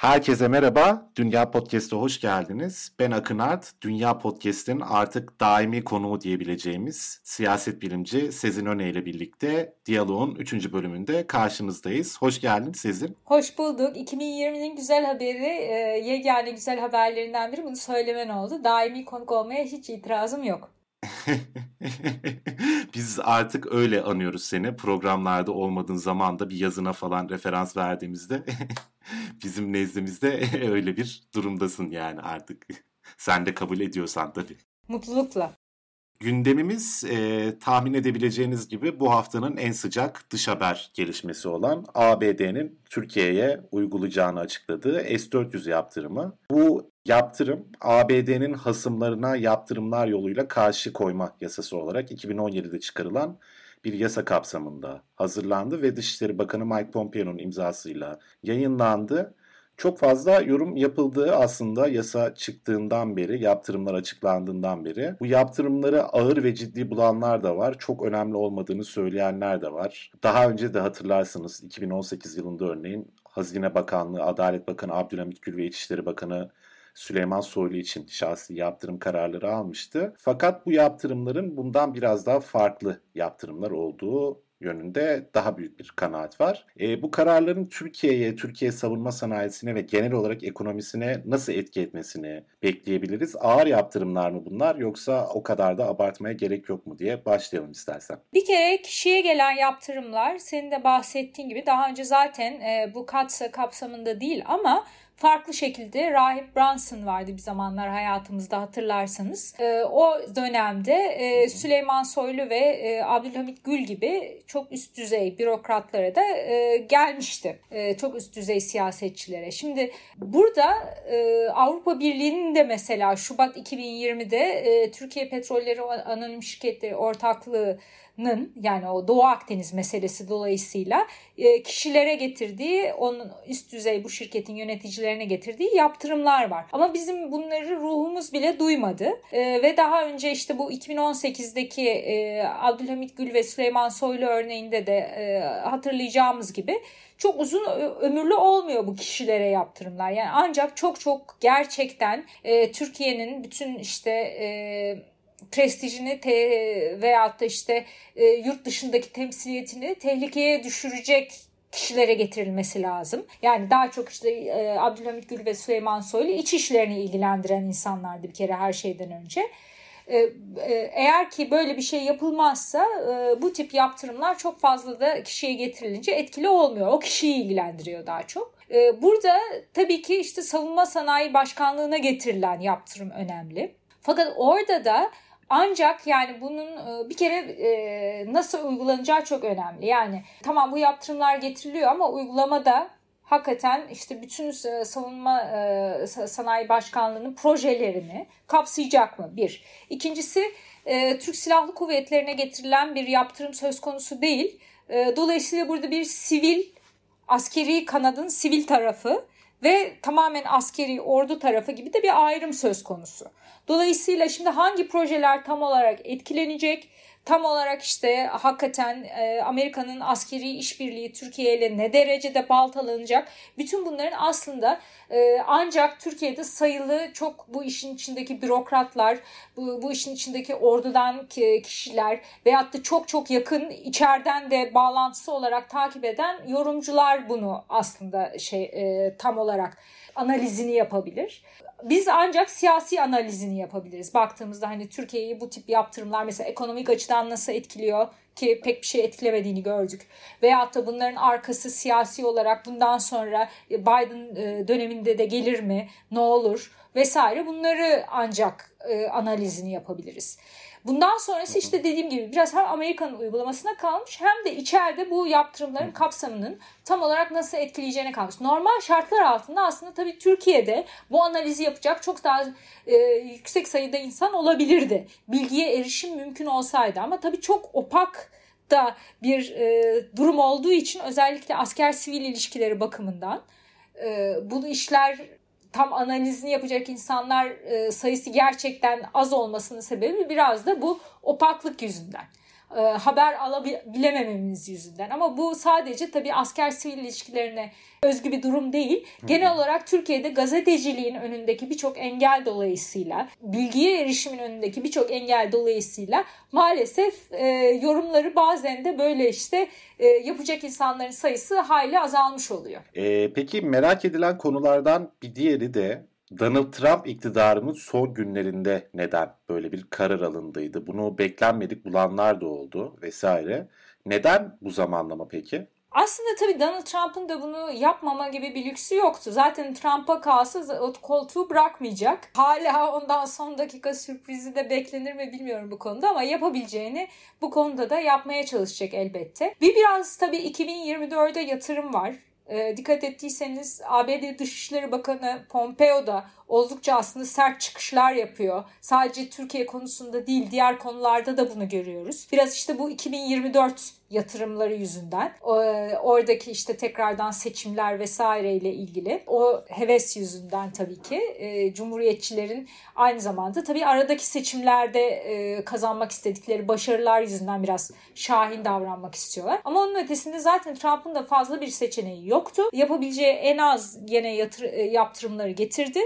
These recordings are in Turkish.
Herkese merhaba, Dünya Podcast'a hoş geldiniz. Ben Akın Art, Dünya Podcast'in artık daimi konuğu diyebileceğimiz siyaset bilimci Sezin Öne ile birlikte Diyalog'un 3. bölümünde karşınızdayız. Hoş geldin Sezin. Hoş bulduk. 2020'nin güzel haberi, e, yegane güzel haberlerinden biri bunu söylemen oldu. Daimi konuk olmaya hiç itirazım yok. Biz artık öyle anıyoruz seni. Programlarda olmadığın zaman da bir yazına falan referans verdiğimizde bizim nezdimizde öyle bir durumdasın yani artık. Sen de kabul ediyorsan tabii. Mutlulukla. Gündemimiz e, tahmin edebileceğiniz gibi bu haftanın en sıcak dış haber gelişmesi olan ABD'nin Türkiye'ye uygulayacağını açıkladığı S-400 yaptırımı. Bu yaptırım ABD'nin hasımlarına yaptırımlar yoluyla karşı koyma yasası olarak 2017'de çıkarılan bir yasa kapsamında hazırlandı ve Dışişleri Bakanı Mike Pompeo'nun imzasıyla yayınlandı. Çok fazla yorum yapıldığı aslında yasa çıktığından beri, yaptırımlar açıklandığından beri. Bu yaptırımları ağır ve ciddi bulanlar da var. Çok önemli olmadığını söyleyenler de var. Daha önce de hatırlarsınız 2018 yılında örneğin Hazine Bakanlığı, Adalet Bakanı Abdülhamit Gül ve İçişleri Bakanı Süleyman Soylu için şahsi yaptırım kararları almıştı. Fakat bu yaptırımların bundan biraz daha farklı yaptırımlar olduğu yönünde daha büyük bir kanaat var. E, bu kararların Türkiye'ye, Türkiye savunma sanayisine ve genel olarak ekonomisine nasıl etki etmesini bekleyebiliriz? Ağır yaptırımlar mı bunlar yoksa o kadar da abartmaya gerek yok mu diye başlayalım istersen. Bir kere kişiye gelen yaptırımlar senin de bahsettiğin gibi daha önce zaten e, bu katsa kapsamında değil ama farklı şekilde Rahip Brunson vardı bir zamanlar hayatımızda hatırlarsanız. E, o dönemde e, Süleyman Soylu ve e, Abdülhamit Gül gibi çok üst düzey bürokratlara da e, gelmişti. E, çok üst düzey siyasetçilere. Şimdi burada e, Avrupa Birliği'nin de mesela Şubat 2020'de e, Türkiye Petrolleri Anonim Şirketleri Ortaklığı yani o Doğu Akdeniz meselesi dolayısıyla e, kişilere getirdiği onun üst düzey bu şirketin yöneticilerine getirdiği yaptırımlar var. Ama bizim bunları ruhumuz bile duymadı. E, ve daha önce işte bu 2018'deki e, Abdülhamit Gül ve Süleyman Soylu örneğinde de hatırlayacağımız gibi çok uzun ömürlü olmuyor bu kişilere yaptırımlar. Yani ancak çok çok gerçekten Türkiye'nin bütün işte prestijini te, veyahut da işte e, yurt dışındaki temsiliyetini tehlikeye düşürecek kişilere getirilmesi lazım. Yani daha çok işte e, Abdülhamit Gül ve Süleyman Soylu iç işlerini ilgilendiren insanlardı bir kere her şeyden önce. E, e, eğer ki böyle bir şey yapılmazsa e, bu tip yaptırımlar çok fazla da kişiye getirilince etkili olmuyor. O kişiyi ilgilendiriyor daha çok. E, burada tabii ki işte savunma sanayi başkanlığına getirilen yaptırım önemli. Fakat orada da ancak yani bunun e, bir kere e, nasıl uygulanacağı çok önemli. Yani tamam bu yaptırımlar getiriliyor ama uygulamada hakikaten işte bütün e, savunma sanayi başkanlığının projelerini kapsayacak mı? Bir. İkincisi Türk Silahlı Kuvvetlerine getirilen bir yaptırım söz konusu değil. Dolayısıyla burada bir sivil askeri kanadın sivil tarafı ve tamamen askeri ordu tarafı gibi de bir ayrım söz konusu. Dolayısıyla şimdi hangi projeler tam olarak etkilenecek? Tam olarak işte hakikaten e, Amerika'nın askeri işbirliği Türkiye ile ne derecede baltalanacak? Bütün bunların aslında e, ancak Türkiye'de sayılı çok bu işin içindeki bürokratlar, bu, bu işin içindeki ordudan kişiler veyahut da çok çok yakın içeriden de bağlantısı olarak takip eden yorumcular bunu aslında şey e, tam olarak analizini yapabilir. Biz ancak siyasi analizini yapabiliriz. Baktığımızda hani Türkiye'yi bu tip yaptırımlar mesela ekonomik açıdan nasıl etkiliyor ki pek bir şey etkilemediğini gördük. Veyahut da bunların arkası siyasi olarak bundan sonra Biden e, döneminde de gelir mi, ne olur vesaire bunları ancak e, analizini yapabiliriz. Bundan sonrası işte dediğim gibi biraz hem Amerika'nın uygulamasına kalmış hem de içeride bu yaptırımların kapsamının tam olarak nasıl etkileyeceğine kalmış. Normal şartlar altında aslında tabii Türkiye'de bu analizi yapacak çok daha e, yüksek sayıda insan olabilirdi. Bilgiye erişim mümkün olsaydı ama tabii çok opak da bir e, durum olduğu için özellikle asker sivil ilişkileri bakımından e, bu işler tam analizini yapacak insanlar e, sayısı gerçekten az olmasının sebebi biraz da bu opaklık yüzünden e, haber alabilemememiz yüzünden. Ama bu sadece tabii asker sivil ilişkilerine özgü bir durum değil. Genel olarak Türkiye'de gazeteciliğin önündeki birçok engel dolayısıyla, bilgiye erişimin önündeki birçok engel dolayısıyla maalesef e, yorumları bazen de böyle işte e, yapacak insanların sayısı hayli azalmış oluyor. E, peki merak edilen konulardan bir diğeri de Donald Trump iktidarının son günlerinde neden böyle bir karar alındıydı? Bunu beklenmedik bulanlar da oldu vesaire. Neden bu zamanlama peki? Aslında tabii Donald Trump'ın da bunu yapmama gibi bir lüksü yoktu. Zaten Trump'a kalsa o koltuğu bırakmayacak. Hala ondan son dakika sürprizi de beklenir mi bilmiyorum bu konuda ama yapabileceğini bu konuda da yapmaya çalışacak elbette. Bir biraz tabii 2024'de yatırım var. E, dikkat ettiyseniz ABD Dışişleri Bakanı Pompeo da oldukça aslında sert çıkışlar yapıyor. Sadece Türkiye konusunda değil diğer konularda da bunu görüyoruz. Biraz işte bu 2024 yatırımları yüzünden oradaki işte tekrardan seçimler vesaire ile ilgili o heves yüzünden tabii ki e, cumhuriyetçilerin aynı zamanda tabii aradaki seçimlerde e, kazanmak istedikleri başarılar yüzünden biraz şahin davranmak istiyorlar. Ama onun ötesinde zaten Trump'ın da fazla bir seçeneği yoktu. Yapabileceği en az gene yatır, e, yaptırımları getirdi.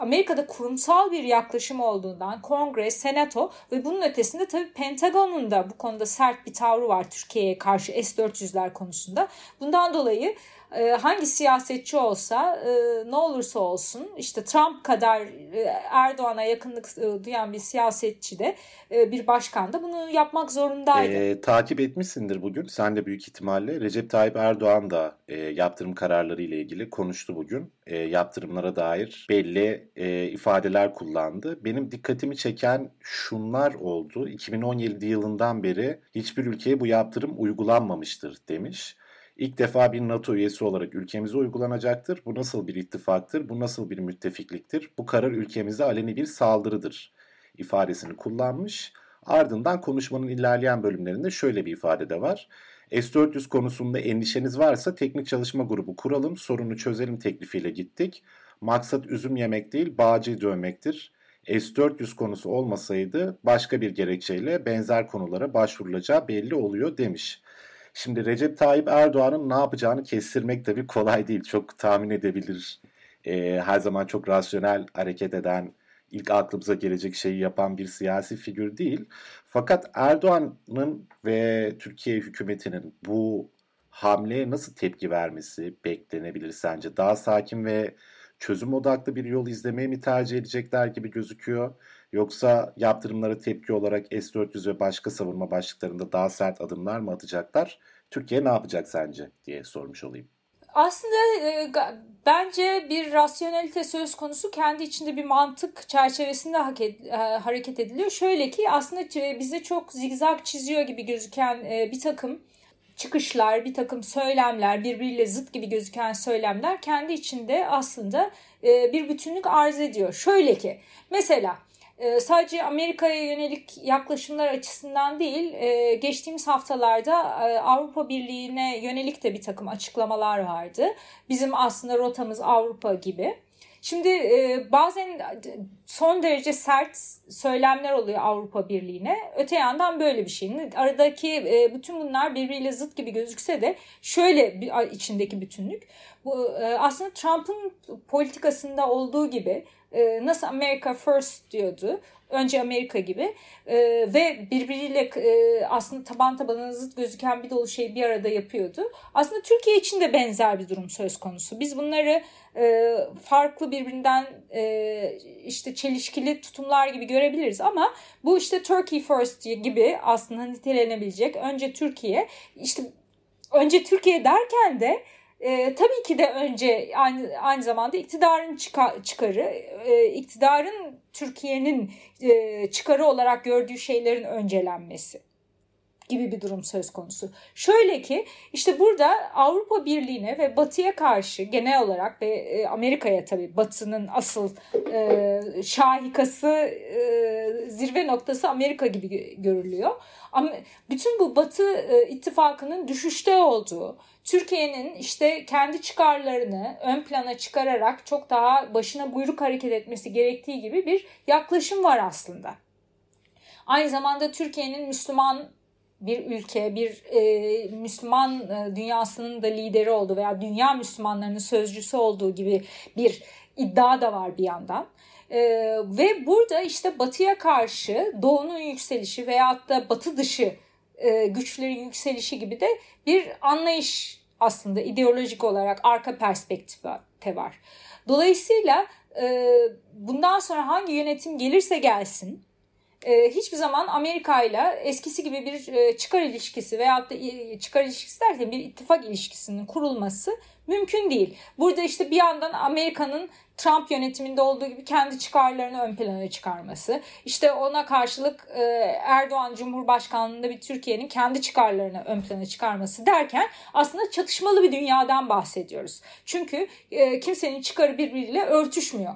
Amerika'da kurumsal bir yaklaşım olduğundan kongre, senato ve bunun ötesinde tabii Pentagon'un da bu konuda sert bir tavrı var Türkiye Karşı S-400'ler konusunda. Bundan dolayı e, hangi siyasetçi olsa e, ne olursa olsun işte Trump kadar e, Erdoğan'a yakınlık duyan bir siyasetçi de bir başkan da bunu yapmak zorundaydı. E, takip etmişsindir bugün. Sen de büyük ihtimalle Recep Tayyip Erdoğan da e, yaptırım kararları ile ilgili konuştu bugün. E, yaptırımlara dair belli e, ifadeler kullandı. Benim dikkatimi çeken şunlar oldu. 2017 yılından beri hiçbir ülkeye bu yaptırım uygulanmamıştır demiş. İlk defa bir NATO üyesi olarak ülkemize uygulanacaktır. Bu nasıl bir ittifaktır? Bu nasıl bir müttefikliktir? Bu karar ülkemize aleni bir saldırıdır ifadesini kullanmış. Ardından konuşmanın ilerleyen bölümlerinde şöyle bir ifade de var. S-400 konusunda endişeniz varsa teknik çalışma grubu kuralım, sorunu çözelim teklifiyle gittik. Maksat üzüm yemek değil, bağcıyı dövmektir. S-400 konusu olmasaydı başka bir gerekçeyle benzer konulara başvurulacağı belli oluyor demiş. Şimdi Recep Tayyip Erdoğan'ın ne yapacağını kestirmek tabii kolay değil. Çok tahmin edebilir. E, her zaman çok rasyonel hareket eden, ilk aklımıza gelecek şeyi yapan bir siyasi figür değil. Fakat Erdoğan'ın ve Türkiye hükümetinin bu hamleye nasıl tepki vermesi beklenebilir sence? Daha sakin ve çözüm odaklı bir yol izlemeyi mi tercih edecekler gibi gözüküyor? Yoksa yaptırımlara tepki olarak S-400 ve başka savunma başlıklarında daha sert adımlar mı atacaklar? Türkiye ne yapacak sence diye sormuş olayım. Aslında e, bence bir rasyonelite söz konusu kendi içinde bir mantık çerçevesinde e, hareket ediliyor. Şöyle ki aslında bize çok zigzag çiziyor gibi gözüken e, bir takım çıkışlar, bir takım söylemler, birbiriyle zıt gibi gözüken söylemler kendi içinde aslında e, bir bütünlük arz ediyor. Şöyle ki mesela e, sadece Amerika'ya yönelik yaklaşımlar açısından değil, e, geçtiğimiz haftalarda Avrupa Birliği'ne yönelik de bir takım açıklamalar vardı. Bizim aslında rotamız Avrupa gibi. Şimdi e, bazen son derece sert söylemler oluyor Avrupa Birliği'ne. Öte yandan böyle bir şey. Aradaki e, bütün bunlar birbiriyle zıt gibi gözükse de şöyle bir içindeki bütünlük. Bu e, aslında Trump'ın politikasında olduğu gibi e, nasıl America First diyordu. Önce Amerika gibi e, ve birbiriyle e, aslında taban tabana zıt gözüken bir dolu şey bir arada yapıyordu. Aslında Türkiye için de benzer bir durum söz konusu. Biz bunları e, farklı birbirinden e, işte çelişkili tutumlar gibi görebiliriz ama bu işte Turkey First gibi aslında nitelenebilecek önce Türkiye işte önce Türkiye derken de e, tabii ki de önce aynı aynı zamanda iktidarın çıka, çıkarı, e, iktidarın Türkiye'nin e, çıkarı olarak gördüğü şeylerin öncelenmesi. Gibi bir durum söz konusu. Şöyle ki işte burada Avrupa Birliği'ne ve Batı'ya karşı genel olarak ve e, Amerika'ya tabii Batı'nın asıl e, şahikası e, zirve noktası Amerika gibi görülüyor. Ama bütün bu Batı e, ittifakının düşüşte olduğu, Türkiye'nin işte kendi çıkarlarını ön plana çıkararak çok daha başına buyruk hareket etmesi gerektiği gibi bir yaklaşım var aslında. Aynı zamanda Türkiye'nin Müslüman bir ülke, bir e, Müslüman e, dünyasının da lideri olduğu veya dünya Müslümanlarının sözcüsü olduğu gibi bir iddia da var bir yandan. E, ve burada işte batıya karşı doğunun yükselişi veyahut da batı dışı e, güçlerin yükselişi gibi de bir anlayış aslında ideolojik olarak arka perspektifte var. Dolayısıyla e, bundan sonra hangi yönetim gelirse gelsin e, hiçbir zaman Amerika ile eskisi gibi bir e, çıkar ilişkisi veyahut da e, çıkar ilişkisi derken bir ittifak ilişkisinin kurulması mümkün değil. Burada işte bir yandan Amerika'nın Trump yönetiminde olduğu gibi kendi çıkarlarını ön plana çıkarması, işte ona karşılık e, Erdoğan Cumhurbaşkanlığında bir Türkiye'nin kendi çıkarlarını ön plana çıkarması derken aslında çatışmalı bir dünyadan bahsediyoruz. Çünkü e, kimsenin çıkarı birbiriyle örtüşmüyor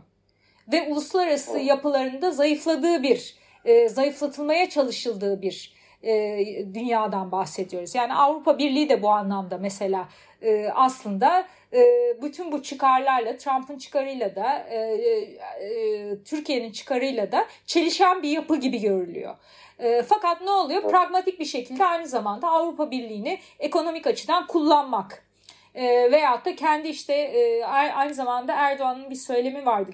ve uluslararası yapılarında zayıfladığı bir e, zayıflatılmaya çalışıldığı bir e, dünyadan bahsediyoruz. Yani Avrupa Birliği de bu anlamda mesela e, aslında e, bütün bu çıkarlarla Trump'ın çıkarıyla da e, e, Türkiye'nin çıkarıyla da çelişen bir yapı gibi görülüyor. E, fakat ne oluyor? Pragmatik bir şekilde aynı zamanda Avrupa Birliği'ni ekonomik açıdan kullanmak e, veyahut da kendi işte e, aynı zamanda Erdoğan'ın bir söylemi vardı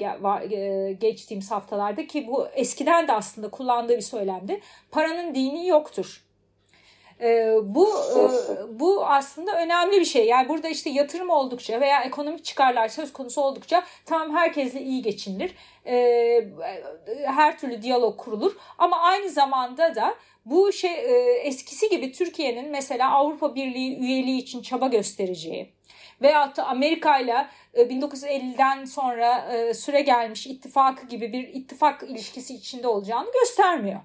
e, geçtiğimiz haftalarda ki bu eskiden de aslında kullandığı bir söylemdi. Paranın dini yoktur. E, bu e, bu aslında önemli bir şey. Yani burada işte yatırım oldukça veya ekonomik çıkarlar söz konusu oldukça tamam herkesle iyi geçinilir. E, her türlü diyalog kurulur ama aynı zamanda da bu şey e, eskisi gibi Türkiye'nin mesela Avrupa Birliği üyeliği için çaba göstereceği veyahut da Amerika ile 1950'den sonra e, süre gelmiş ittifakı gibi bir ittifak ilişkisi içinde olacağını göstermiyor.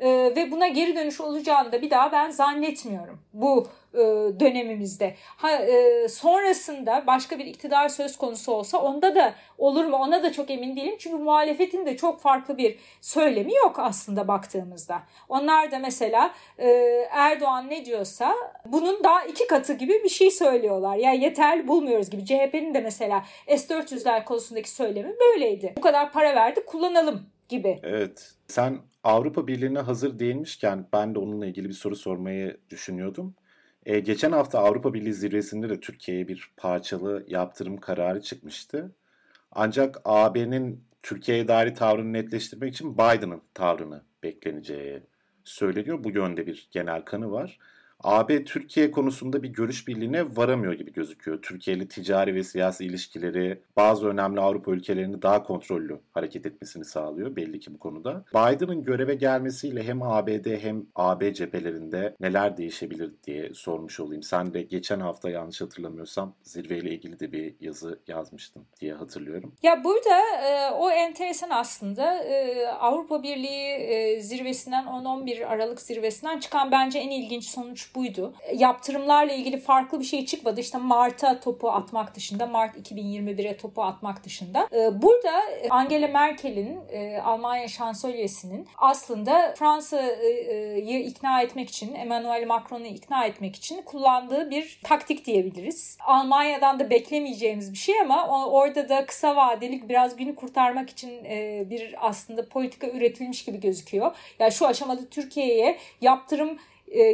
E, ve buna geri dönüş olacağını da bir daha ben zannetmiyorum bu e, dönemimizde. Ha, e, sonrasında başka bir iktidar söz konusu olsa onda da olur mu ona da çok emin değilim. Çünkü muhalefetin de çok farklı bir söylemi yok aslında baktığımızda. Onlar da mesela e, Erdoğan ne diyorsa bunun daha iki katı gibi bir şey söylüyorlar. Yani yeterli bulmuyoruz gibi. CHP'nin de mesela S-400'ler konusundaki söylemi böyleydi. Bu kadar para verdi kullanalım gibi. Evet. Sen Avrupa Birliği'ne hazır değilmişken ben de onunla ilgili bir soru sormayı düşünüyordum. E, geçen hafta Avrupa Birliği zirvesinde de Türkiye'ye bir parçalı yaptırım kararı çıkmıştı. Ancak AB'nin Türkiye'ye dair tavrını netleştirmek için Biden'ın tavrını bekleneceği söyleniyor. Bu yönde bir genel kanı var. AB Türkiye konusunda bir görüş birliğine varamıyor gibi gözüküyor. Türkiye ile ticari ve siyasi ilişkileri bazı önemli Avrupa ülkelerini daha kontrollü hareket etmesini sağlıyor belli ki bu konuda. Biden'ın göreve gelmesiyle hem ABD hem AB cephelerinde neler değişebilir diye sormuş olayım. Sen de geçen hafta yanlış hatırlamıyorsam zirveyle ilgili de bir yazı yazmıştın diye hatırlıyorum. Ya burada e, o enteresan aslında e, Avrupa Birliği e, zirvesinden 10-11 Aralık zirvesinden çıkan bence en ilginç sonuç buydu. Yaptırımlarla ilgili farklı bir şey çıkmadı. İşte Mart'a topu atmak dışında, Mart 2021'e topu atmak dışında. Ee, burada Angela Merkel'in, e, Almanya şansölyesinin aslında Fransa'yı ikna etmek için, Emmanuel Macron'u ikna etmek için kullandığı bir taktik diyebiliriz. Almanya'dan da beklemeyeceğimiz bir şey ama orada da kısa vadeli biraz günü kurtarmak için e, bir aslında politika üretilmiş gibi gözüküyor. Yani şu aşamada Türkiye'ye yaptırım e,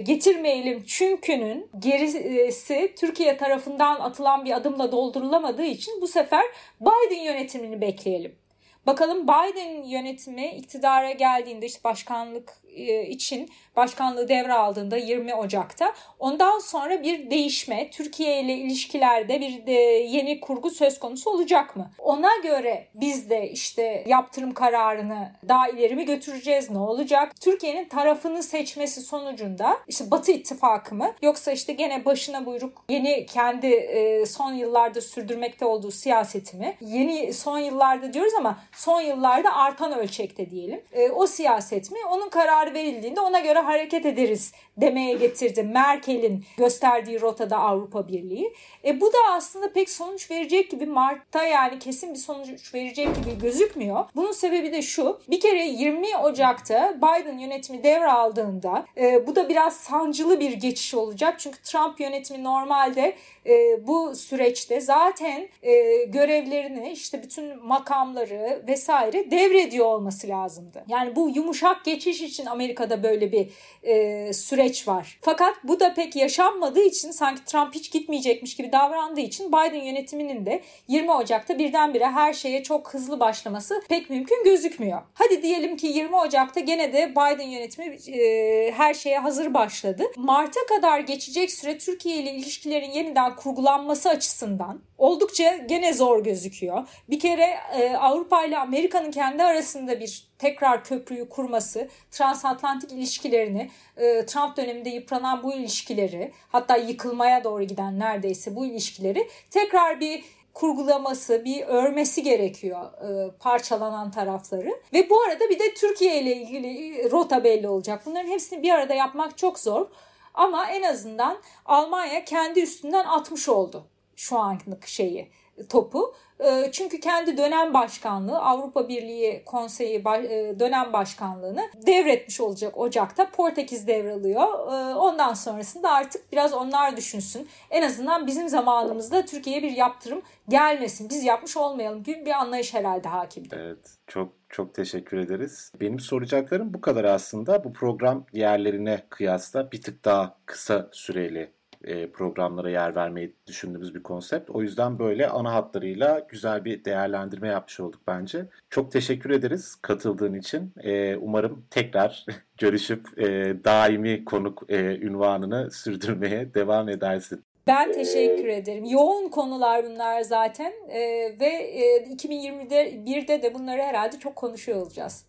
getirmeyelim çünkü'nün gerisi Türkiye tarafından atılan bir adımla doldurulamadığı için bu sefer Biden yönetimini bekleyelim. Bakalım Biden yönetimi iktidara geldiğinde işte başkanlık e, için başkanlığı devraldığında 20 Ocak'ta ondan sonra bir değişme Türkiye ile ilişkilerde bir de yeni kurgu söz konusu olacak mı? Ona göre biz de işte yaptırım kararını daha ileri mi götüreceğiz ne olacak? Türkiye'nin tarafını seçmesi sonucunda işte Batı ittifakı mı yoksa işte gene başına buyruk yeni kendi e, son yıllarda sürdürmekte olduğu siyaseti mi? Yeni son yıllarda diyoruz ama son yıllarda artan ölçekte diyelim. E, o siyaset mi? Onun kararı verildiğinde ona göre hareket ederiz demeye getirdi Merkel'in gösterdiği rotada Avrupa Birliği. E, bu da aslında pek sonuç verecek gibi Mart'ta yani kesin bir sonuç verecek gibi gözükmüyor. Bunun sebebi de şu. Bir kere 20 Ocak'ta Biden yönetimi devraldığında e, bu da biraz sancılı bir geçiş olacak. Çünkü Trump yönetimi normalde e, bu süreçte zaten e, görevlerini işte bütün makamları vesaire devrediyor olması lazımdı. Yani bu yumuşak geçiş için Amerika'da böyle bir e, süreç var. Fakat bu da pek yaşanmadığı için sanki Trump hiç gitmeyecekmiş gibi davrandığı için Biden yönetiminin de 20 Ocak'ta birdenbire her şeye çok hızlı başlaması pek mümkün gözükmüyor. Hadi diyelim ki 20 Ocak'ta gene de Biden yönetimi e, her şeye hazır başladı. Mart'a kadar geçecek süre Türkiye ile ilişkilerin yeniden kurgulanması açısından oldukça gene zor gözüküyor. Bir kere e, Avrupa ile Amerika'nın kendi arasında bir tekrar köprüyü kurması, transatlantik ilişkilerini, e, Trump döneminde yıpranan bu ilişkileri, hatta yıkılmaya doğru giden neredeyse bu ilişkileri tekrar bir kurgulaması, bir örmesi gerekiyor e, parçalanan tarafları. Ve bu arada bir de Türkiye ile ilgili rota belli olacak. Bunların hepsini bir arada yapmak çok zor. Ama en azından Almanya kendi üstünden atmış oldu şu anlık şeyi topu. Ee, çünkü kendi dönem başkanlığı Avrupa Birliği Konseyi e, dönem başkanlığını devretmiş olacak Ocak'ta. Portekiz devralıyor. Ee, ondan sonrasında artık biraz onlar düşünsün. En azından bizim zamanımızda Türkiye'ye bir yaptırım gelmesin. Biz yapmış olmayalım gibi bir anlayış herhalde hakimdi. Evet çok çok teşekkür ederiz. Benim soracaklarım bu kadar aslında. Bu program diğerlerine kıyasla bir tık daha kısa süreli e, programlara yer vermeyi düşündüğümüz bir konsept. O yüzden böyle ana hatlarıyla güzel bir değerlendirme yapmış olduk bence. Çok teşekkür ederiz katıldığın için. E, umarım tekrar görüşüp e, daimi konuk ünvanını sürdürmeye devam edersin. Ben teşekkür ederim. Yoğun konular bunlar zaten ee, ve e, 2021'de de bunları herhalde çok konuşuyor olacağız.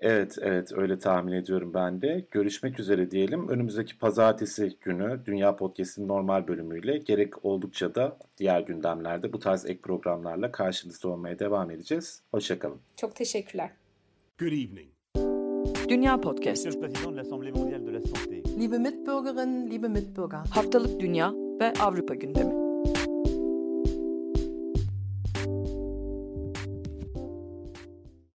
Evet, evet öyle tahmin ediyorum ben de. Görüşmek üzere diyelim. Önümüzdeki pazartesi günü Dünya Podcast'in normal bölümüyle gerek oldukça da diğer gündemlerde bu tarz ek programlarla karşınızda olmaya devam edeceğiz. Hoşçakalın. Çok teşekkürler. Good evening. Dünya Podcast. Liebe Mitbürgerinnen, liebe Mitbürger. Haftalık Dünya ve Avrupa gündemi.